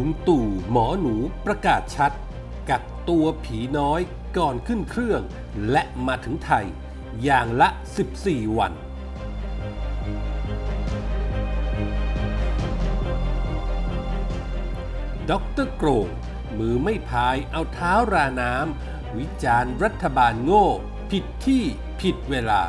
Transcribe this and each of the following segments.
ลุงตู่หมอหนูประกาศชัด กักตัวผีน้อยก่อนขึ้นเครื่อง และมาถึงไทย อย่างละ 14 วัน ดรโกรงมือไม่พายเอาเท้าราน้ำวิจารณ์รัฐบาลโง่ ผิดที่ผิดเวลา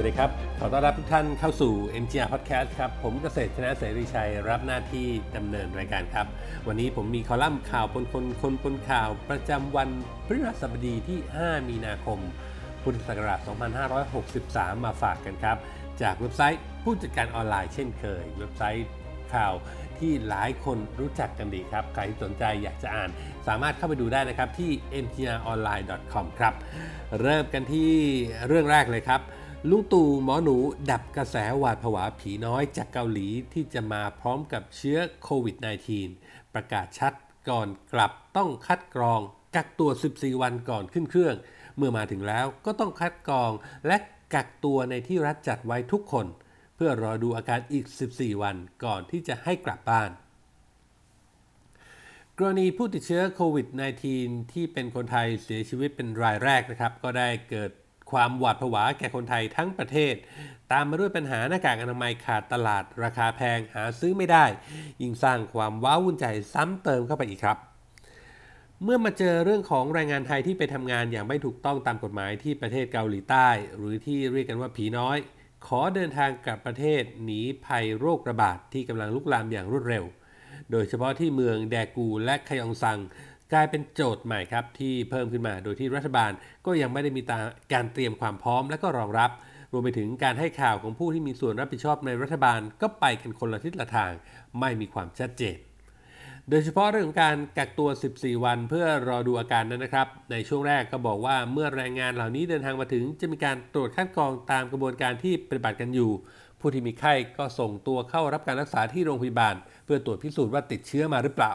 วัสดีครับ ขอต้อนรับทุกท่านเข้าสู่ MGR Podcast ครับ ผมเกษตรชนะเสรีชัย รับหน้าที่ดำเนินรายการครับ วันนี้ผมมีคอลัมน์ข่าวปนคนคนปนข่าว ประจำวันพฤหัสบดีที่ 5 มีนาคม พุทธศักราช 2563 มาฝากกันครับ จากเว็บไซต์ผู้จัดการออนไลน์เช่นเคย เว็บไซต์ข่าวที่หลายคนรู้จักกันดีครับ ใครที่สนใจอยากจะอ่าน สามารถเข้าไปดูได้นะครับที่ mtronline.com ครับ เริ่มกันที่เรื่องแรกเลยครับ ลุงตู่หมอหนูดับกระแสหวาดผวาผีน้อยจากเกาหลีที่จะมาพร้อมกับเชื้อโควิด -19 ประกาศชัดก่อนกลับต้องคัดกรองกักตัว 14 วันก่อนขึ้นเครื่อง เมื่อมาถึงแล้วก็ต้องคัดกรองและกักตัวในที่รัฐจัดไว้ทุกคน เพื่อรอดูอาการอีก 14 วันก่อนที่จะให้กลับบ้าน กรณีผู้ติดเชื้อโควิด -19 ที่เป็นคนไทยเสียชีวิตเป็นรายแรกนะครับ ก็ได้เกิด ความหวาดผวาแก่คนไทยทั้งประเทศ ตามมาด้วยปัญหาหน้ากากอนามัยขาดตลาด ราคาแพงหาซื้อไม่ได้ ยิ่งสร้างความว้าวุ่นใจซ้ำเติมเข้าไปอีกครับ เมื่อมาเจอเรื่องของแรงงานไทยที่ไปทำงานอย่างไม่ถูกต้องตามกฎหมายที่ประเทศเกาหลีใต้ หรือที่เรียกกันว่าผีน้อย ขอเดินทางกลับประเทศหนีภัยโรคระบาดที่กำลังลุกลามอย่างรวดเร็ว โดยเฉพาะที่เมืองแดกูและคยองซัง กลายเป็นโจทย์ใหม่ครับที่เพิ่มขึ้นมา โดยที่รัฐบาลก็ยังไม่ได้มีการเตรียมความพร้อมและก็รองรับ รวมไปถึงการให้ข่าวของผู้ที่มีส่วนรับผิดชอบในรัฐบาลก็ไปกันคนละทิศละทาง ไม่มีความชัดเจน โดยเฉพาะเรื่องของการกักตัว 14 วันเพื่อรอดูอาการนั้นนะครับ ในช่วงแรกก็บอกว่าเมื่อแรงงานเหล่านี้เดินทางมาถึง จะมีการตรวจคัดกรองตามกระบวนการที่ปฏิบัติกันอยู่ ผู้ที่มีไข้ก็ส่งตัวเข้ารับการรักษาที่โรงพยาบาล เพื่อตรวจพิสูจน์ว่าติดเชื้อมาหรือเปล่า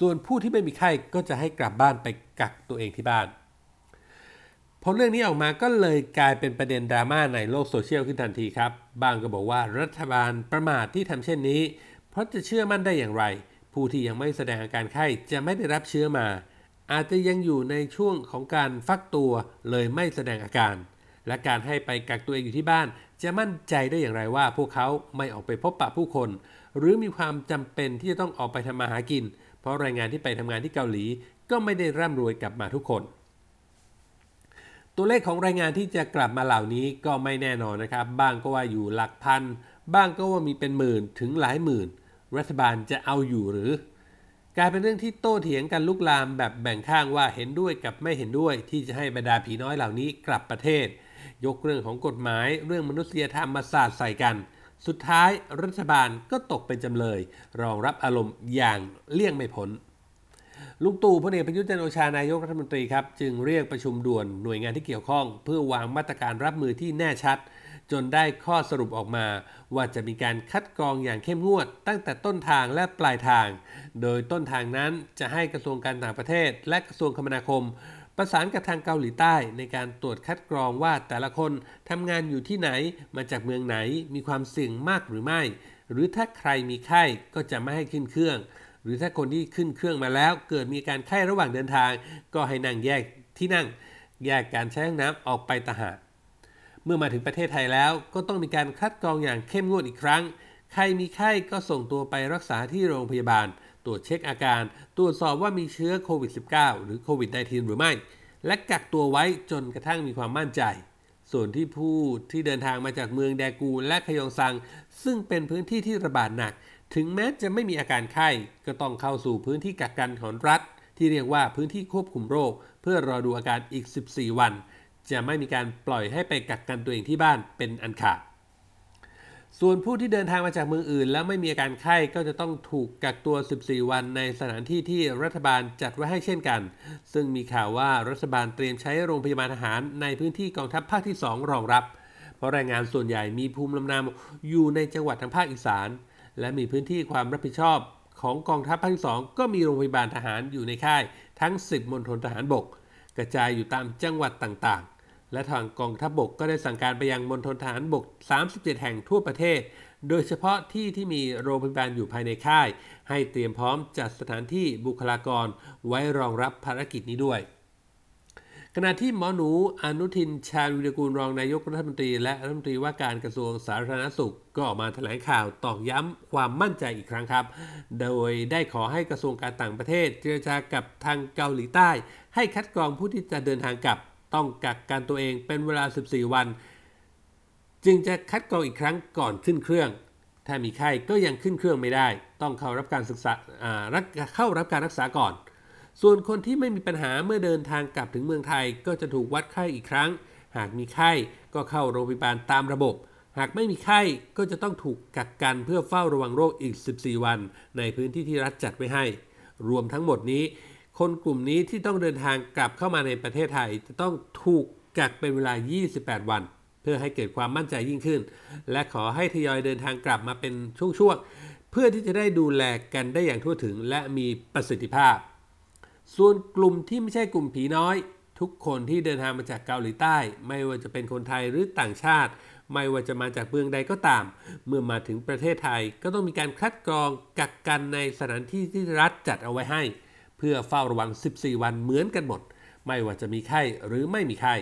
ส่วนผู้ที่ไม่มีไข้ก็จะให้กลับบ้านไปกักตัวเองที่บ้านพอเรื่องนี้ออกมาก็เลยกลายเป็นประเด็นดราม่าในโลกโซเชียลขึ้นทันทีครับ บางก็บอกว่ารัฐบาลประมาทที่ทำเช่นนี้ เพราะจะเชื่อมั่นได้อย่างไร ผู้ที่ยังไม่แสดงอาการไข้จะไม่ได้รับเชื้อมา อาจจะยังอยู่ในช่วงของการฟักตัวเลยไม่แสดงอาการ และการให้ไปกักตัวเองอยู่ที่บ้าน จะมั่นใจได้อย่างไรว่า พวกเขาไม่ออกไปพบปะผู้คน หรือมีความจำเป็นที่จะต้องออกไปทำมาหากิน เพราะแรงงานที่ไปทำงานที่เกาหลีก็ไม่ได้ร่ำรวยกลับมาทุกคน ตัวเลขของแรงงานที่จะกลับมาเหล่านี้ก็ไม่แน่นอนนะครับ บ้างก็ว่าอยู่หลักพัน บ้างก็ว่ามีเป็นหมื่นถึงหลายหมื่น รัฐบาลจะเอาอยู่หรือ กลายเป็นเรื่องที่โต้เถียงกันลุกลามแบบแบ่งข้างว่าเห็นด้วยกับไม่เห็นด้วย ที่จะให้บรรดาผีน้อยเหล่านี้กลับประเทศ ยกเรื่องของกฎหมายเรื่องมนุษยธรรมมาสาดใส่กัน สุดท้ายรัฐบาลก็ตกเป็นจำเลย รองรับอารมณ์อย่างเลี่ยงไม่พ้นลุงตู่พลเอกประยุทธ์จันทร์โอชานายกรัฐมนตรีครับ จึงเรียกประชุมด่วนหน่วยงานที่เกี่ยวข้อง เพื่อวางมาตรการรับมือที่แน่ชัด จนได้ข้อสรุปออกมา ว่าจะมีการคัดกรองอย่างเข้มงวด ตั้งแต่ต้นทางและปลายทาง โดยต้นทางนั้นจะให้กระทรวงการต่างประเทศ และกระทรวงคมนาคม ประสานกับทางเกาหลีใต้ในการตรวจคัดกรองว่าแต่ละคนทำงานอยู่ที่ไหน มาจากเมืองไหน มีความเสี่ยงมากหรือไม่ หรือถ้าใครมีไข้ก็จะไม่ให้ขึ้นเครื่อง หรือถ้าคนที่ขึ้นเครื่องมาแล้ว เกิดมีการไข้ระหว่างเดินทาง ก็ให้นั่งแยกที่นั่ง แยกการใช้ห้องน้ำออกไปตางหากเมื่อมาถึงประเทศไทยแล้วก็ต้องมีการคัดกรองอย่างเข้มงวดอีกครั้ง ใครมีไข้ก็ส่งตัวไปรักษาที่โรงพยาบาล ตรวจเช็คอาการ ตรวจสอบว่ามีเชื้อโควิด -19 หรือโควิด -19 หรือไม่ และกักตัวไว้จนกระทั่งมีความมั่นใจ ส่วนที่ผู้ที่เดินทางมาจากเมืองแดกูและขยองซัง ซึ่งเป็นพื้นที่ที่ระบาดหนัก ถึงแม้จะไม่มีอาการไข้ ก็ต้องเข้าสู่พื้นที่กักกันของรัฐ ที่เรียกว่าพื้นที่ควบคุมโรค เพื่อรอดูอาการอีก 14 วัน จะไม่มีการปล่อยให้ไปกักกันตัวเองที่บ้านเป็นอันขาด ส่วนผู้ที่เดินทางมาจากเมืองอื่น แล้วไม่มีอาการไข้ก็จะต้องถูกกักตัว 14 วันในสถานที่ที่รัฐบาลจัดไว้ให้เช่นกัน ซึ่งมีข่าวว่ารัฐบาลเตรียมใช้โรงพยาบาลทหารในพื้นที่กองทัพภาคที่ 2 รองรับ เพราะแรงงานส่วนใหญ่มีภูมิลำเนาอยู่ในจังหวัดทางภาคอีสาน และมีพื้นที่ความรับผิดชอบของกองทัพภาคที่2ก็มีโรงพยาบาลทหารอยู่ในค่าย ทั้ง 10มณฑลทหารบก กระจายอยู่ตามจังหวัดต่าง และทางกองทัพบบกก็ได้สั่งการไปยังมณฑลทหารบก 37 แห่งทั่วประเทศ โดยเฉพาะที่ที่มีโรงพยาบาลอยู่ภายในค่าย ให้เตรียมพร้อมจัดสถานที่บุคลากรไว้รองรับภารกิจนี้ด้วยขณะที่หมอหนูอนุทินชาญวิรกูลรองนายกรัฐมนตรี และรัฐมนตรีว่าการกระทรวงสาธารณสุข ก็ออกมาแถลงข่าวตอกย้ำความมั่นใจอีกครั้งครับ โดยได้ขอให้กระทรวงการต่างประเทศ เจรจากับทางเกาหลีใต้ ให้คัดกรองผู้ที่จะเดินทางกลับ ต้องกักกันตัวเองเป็นเวลา 14 วัน จึงจะคัดกรองอีกครั้งก่อนขึ้นเครื่อง ถ้ามีไข้ก็ยังขึ้นเครื่องไม่ได้ ต้องเข้ารับการศึกษาเข้ารับการรักษาก่อน ส่วนคนที่ไม่มีปัญหาเมื่อเดินทางกลับถึงเมืองไทย ก็จะถูกวัดไข้อีกครั้ง หากมีไข้ก็เข้าโรงพยาบาลตามระบบหากไม่มีไข้ก็จะต้องถูกกักกันเพื่อเฝ้าระวังโรคอีก 14 วัน ในพื้นที่ที่รัฐจัดไว้ให้ รวมทั้งหมดนี้ คนกลุ่มนี้ที่ต้องเดินทางกลับเข้ามาในประเทศไทย จะต้องถูกกักเป็นเวลา 28 วัน เพื่อให้เกิดความมั่นใจยิ่งขึ้น และขอให้ทยอยเดินทางกลับมาเป็นช่วงๆเพื่อที่จะได้ดูแลกันได้อย่างทั่วถึง และมีประสิทธิภาพ ส่วนกลุ่มที่ไม่ใช่กลุ่มผีน้อย ทุกคนที่เดินทางมาจากเกาหลีใต้ ไม่ว่าจะเป็นคนไทยหรือต่างชาติ ไม่ว่าจะมาจากเมืองใดก็ตาม เมื่อมาถึงประเทศไทยก็ต้องมีการคัดกรองกักกันในสถานที่ที่รัฐจัดเอาไว้ให้ พื่อเฝ้าระวัง 14 วันเหมือนกันหมด ไม่ว่าจะมีไข้หรือไม่มีไข้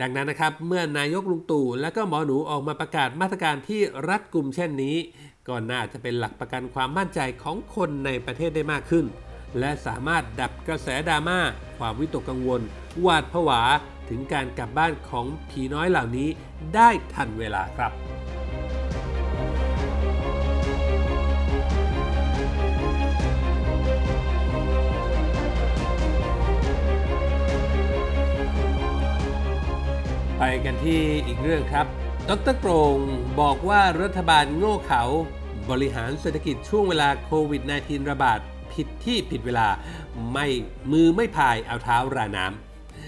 ดังนั้นนะครับ เมื่อนายกลุงตู่และก็หมอหนูออกมาประกาศมาตรการที่รัดกุมเช่นนี้ ก็น่าจะเป็นหลักประกันความมั่นใจของคนในประเทศได้มากขึ้น และสามารถดับกระแสดราม่า ความวิตกกังวล หวาดผวา ถึงการกลับบ้านของผีน้อยเหล่านี้ได้ทันเวลาครับ ไปกันที่อีกเรื่องครับ ดรโกรงบอกว่ารัฐบาลโง่เขาบริหารเศรษฐกิจช่วงเวลาโควิด -19 ระบาดผิดที่ผิดเวลาไม่มือไม่พายเอาเท้าราน้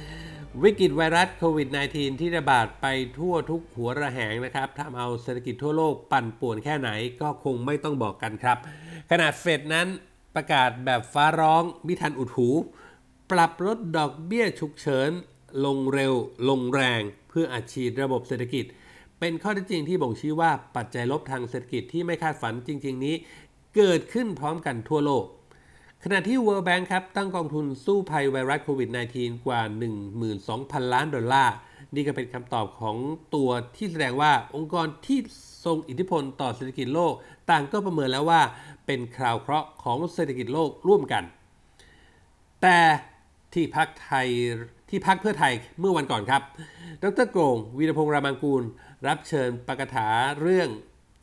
ำวิกฤตไวรัสโควิด -19 ที่ระบาดไปทั่วทุกหัวระแหงนะครับทำเอาเศรษฐกิจทั่วโลกปั่นป่วนแค่ไหนก็คงไม่ต้องบอกกันครับ ขนาดเฟดนั้นประกาศแบบฟ้าร้องมิทันอุดหู ปรับลดดอกเบี้ยฉุกเฉิน ลงเร็ว ลงแรง เพื่ออัดฉีดระบบเศรษฐกิจ เป็นข้อเท็จจริงที่บ่งชี้ว่าปัจจัยลบทางเศรษฐกิจที่ไม่คาดฝันจริง ๆ นี้ เกิดขึ้นพร้อมกันทั่วโลก ขณะที่ World Bank ครับตั้งกองทุนสู้ภัยไวรัสโควิด -19 กว่า 12,000 ล้านดอลลาร์ นี่ก็เป็นคำตอบของตัวที่แสดงว่าองค์กรที่ทรงอิทธิพลต่อเศรษฐกิจโลก ต่างก็ประเมินแล้วว่า เป็นคราวเคราะห์ของเศรษฐกิจโลกร่วมกัน แต่ที่พักไทย ที่พักเพื่อไทยเมื่อวันก่อนครับ ดรโกงวีรพงษ์รามังกูล รับเชิญประกถาเรื่อง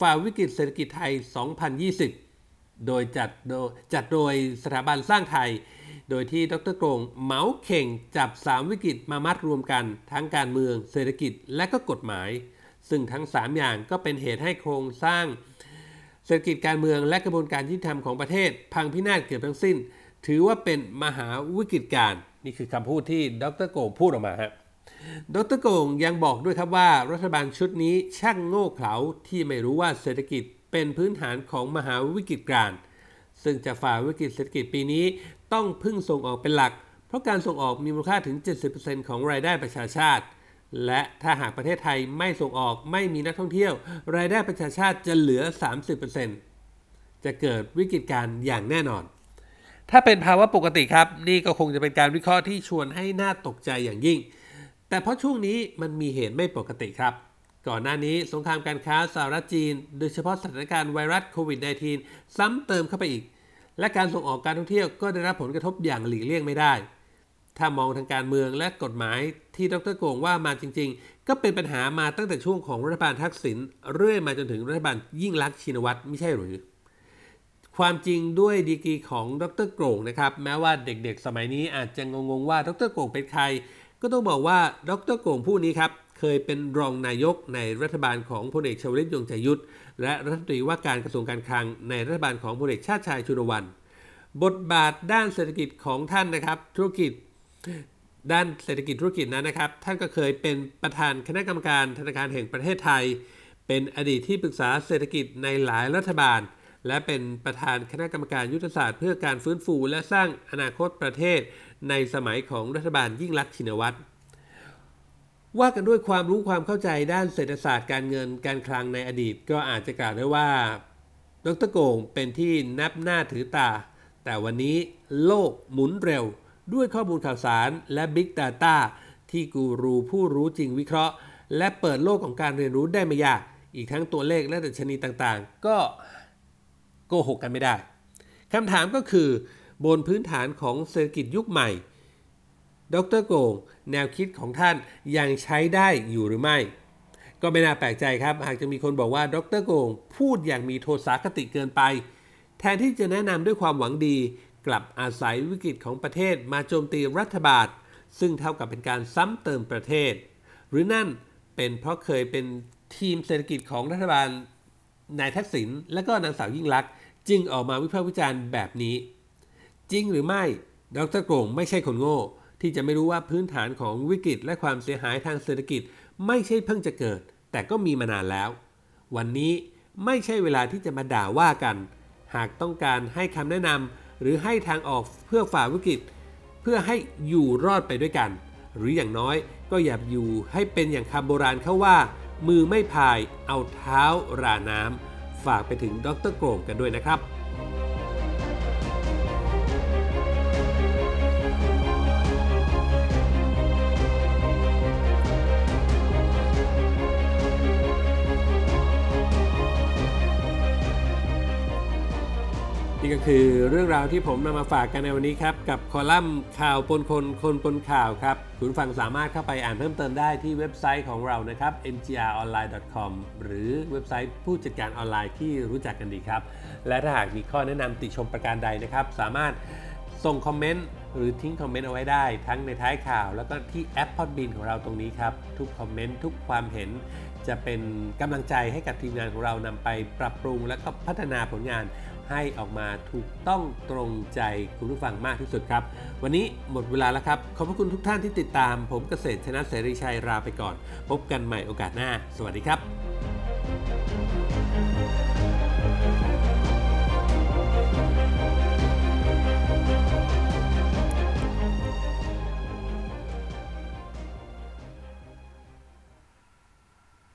ฝ่าวิกฤตเศรษฐกิจไทย 2020 โดยจัดโดยจัดโดยสถาบันสร้างไทย โดยที่ดรโกงเมาเข่งจับ 3 วิกฤตมามัดรวมกัน ทั้งการเมืองเศรษฐกิจและก็กฎหมาย ซึ่งทั้ง 3 อย่างก็เป็นเหตุให้โครงสร้าง เศรษฐกิจการเมืองและกระบวนการยุติธรรมของประเทศ พังพินาศเกือบทั้งสิ้น ถือว่าเป็นมหาวิกฤตการณ์นี่คือคำพูดที่ดรโกงพูดออกมาฮะดรโกงยังบอกด้วยครับว่า รัฐบาลชุดนี้ช่างโง่เขลาที่ไม่รู้ว่าเศรษฐกิจเป็นพื้นฐานของมหาวิกฤตการณ์ซึ่งจะฝ่าวิกฤตเศรษฐกิจปีนี้ต้องพึ่งส่งออกเป็นหลัก เพราะการส่งออกมีมูลค่าถึง 70%ของรายได้ประชาชาติ และถ้าหากประเทศไทยไม่ส่งออกไม่มีนักท่องเที่ยว รายได้ประชาชาติจะเหลือ 30%จะเกิดวิกฤตการณ์อย่างแน่นอน ถ้าเป็นภาวะปกติครับ นี่ก็คงจะเป็นการวิเคราะห์ที่ชวนให้น่าตกใจอย่างยิ่ง แต่เพราะช่วงนี้มันมีเหตุไม่ปกติครับ ก่อนหน้านี้สงครามการค้าสหรัฐจีน โดยเฉพาะสถานการณ์ไวรัสโควิด -19 ซ้ำเติมเข้าไปอีก และการส่งออกการท่องเที่ยวก็ได้รับผลกระทบอย่างหลีกเลี่ยงไม่ได้ ถ้ามองทางการเมืองและกฎหมายที่ดรโกงว่ามาจริง ๆ ก็เป็นปัญหามาตั้งแต่ช่วงของรัฐบาลทักษิณเรื่อยมาจนถึงรัฐบาลยิ่งลักษณ์ชินวัตรไม่ใช่หรือ ความจริงด้วยดีกรีของดรโกรงนะครับ แม้ว่าเด็กๆ สมัยนี้อาจจะงงๆว่าดรโกรงเป็นใคร ก็ต้องบอกว่าดรโกรงผู้นี้ครับ เคยเป็นรองนายกในรัฐบาลของพลเอกชวลิตยงใจยุทธและรัฐมนตรีว่าการกระทรวงการคลัง ในรัฐบาลของพลเอกชาติชายชุนวันบทบาทด้านเศรษฐกิจของท่านนะครับ ธุรกิจด้านเศรษฐกิจธุรกิจนั้นนะครับ ท่านก็เคยเป็นประธานคณะกรรมการธนาคารแห่งประเทศไทย เป็นอดีตที่ปรึกษาเศรษฐกิจในหลายรัฐบาล และเป็นประธานคณะกรรมการยุทธศาสตร์เพื่อการฟื้นฟูและสร้างอนาคตประเทศ ในสมัยของรัฐบาลยิ่งลักษณ์ชินวัตรว่ากันด้วยความรู้ความเข้าใจด้านเศรษฐศาสตร์การเงินการคลังในอดีต ก็อาจจะกล่าวได้ว่าดรโกงเป็นที่นับหน้าถือตา แต่วันนี้โลกหมุนเร็ว ด้วยข้อมูลข่าวสารและ Big Data ที่กูรูผู้รู้จริงวิเคราะห์ และเปิดโลกของการเรียนรู้ได้ไม่ยาก อีกทั้งตัวเลขและดัชนีต่างๆ ก็ โกหกกันไม่ได้คำถามก็คือบนพื้นฐานของเศรษฐกิจยุคใหม่ ดรโกงแนวคิดของท่านยังใช้ได้อยู่หรือไม่ ก็ไม่น่าแปลกใจครับ หากจะมีคนบอกว่าดรโกงพูดอย่างมีโทสาคติเกินไป แทนที่จะแนะนำด้วยความหวังดี กลับอาศัยวิกฤตของประเทศมาโจมตีรัฐบาล ซึ่งเท่ากับเป็นการซ้ำเติมประเทศ หรือนั่นเป็นเพราะเคยเป็นทีมเศรษฐกิจของรัฐบาล นายทักษิณและก็นางสาวยิ่งลักษณ์จึงออกมาวิพากษ์วิจารณ์แบบนี้ จริงหรือไม่ ดรโกงไม่ใช่คนโง่ ที่จะไม่รู้ว่าพื้นฐานของวิกฤตและความเสียหายทางเศรษฐกิจไม่ใช่เพิ่งจะเกิด แต่ก็มีมานานแล้ว วันนี้ไม่ใช่เวลาที่จะมาด่าว่ากัน หากต้องการให้คำแนะนำหรือให้ทางออกเพื่อฝ่าวิกฤต เพื่อให้อยู่รอดไปด้วยกัน หรืออย่างน้อยก็อย่าอยู่ให้เป็นอย่างคำโบราณเขาว่า มือไม่พายเอาเท้าราน้ำ ฝากไปถึงดรโกงกันด้วยนะครับนี่ก็คือเรื่องราวที่ผมนำมาฝากกันในวันนี้ครับ กับคอลัมน์ข่าวปนคนคนปนข่าวครับ คุณฟังสามารถเข้าไปอ่านเพิ่มเติมได้ที่เว็บไซต์ของเรานะครับ mgronline.com หรือเว็บไซต์ผู้จัดการออนไลน์ที่รู้จักกันดีครับ และถ้าหากมีข้อแนะนำติชมประการใดนะครับ สามารถส่งคอมเมนต์หรือทิ้งคอมเมนต์เอาไว้ได้ ทั้งในท้ายข่าว แล้วก็ที่แอปพอดบินของเราตรงนี้ครับ ทุกคอมเมนต์ทุกความเห็น จะเป็นกำลังใจให้กับทีมงานของเรานำไปปรับปรุง และก็พัฒนาผลงาน ให้ออกมาถูกต้องตรงใจคุณผู้ฟังมากที่สุดครับ วันนี้หมดเวลาแล้วครับ ขอบพระคุณทุกท่านที่ติดตาม ผมเกษตรชนะเสรีชัยลาไปก่อน พบกันใหม่โอกาสหน้า สวัสดีครับ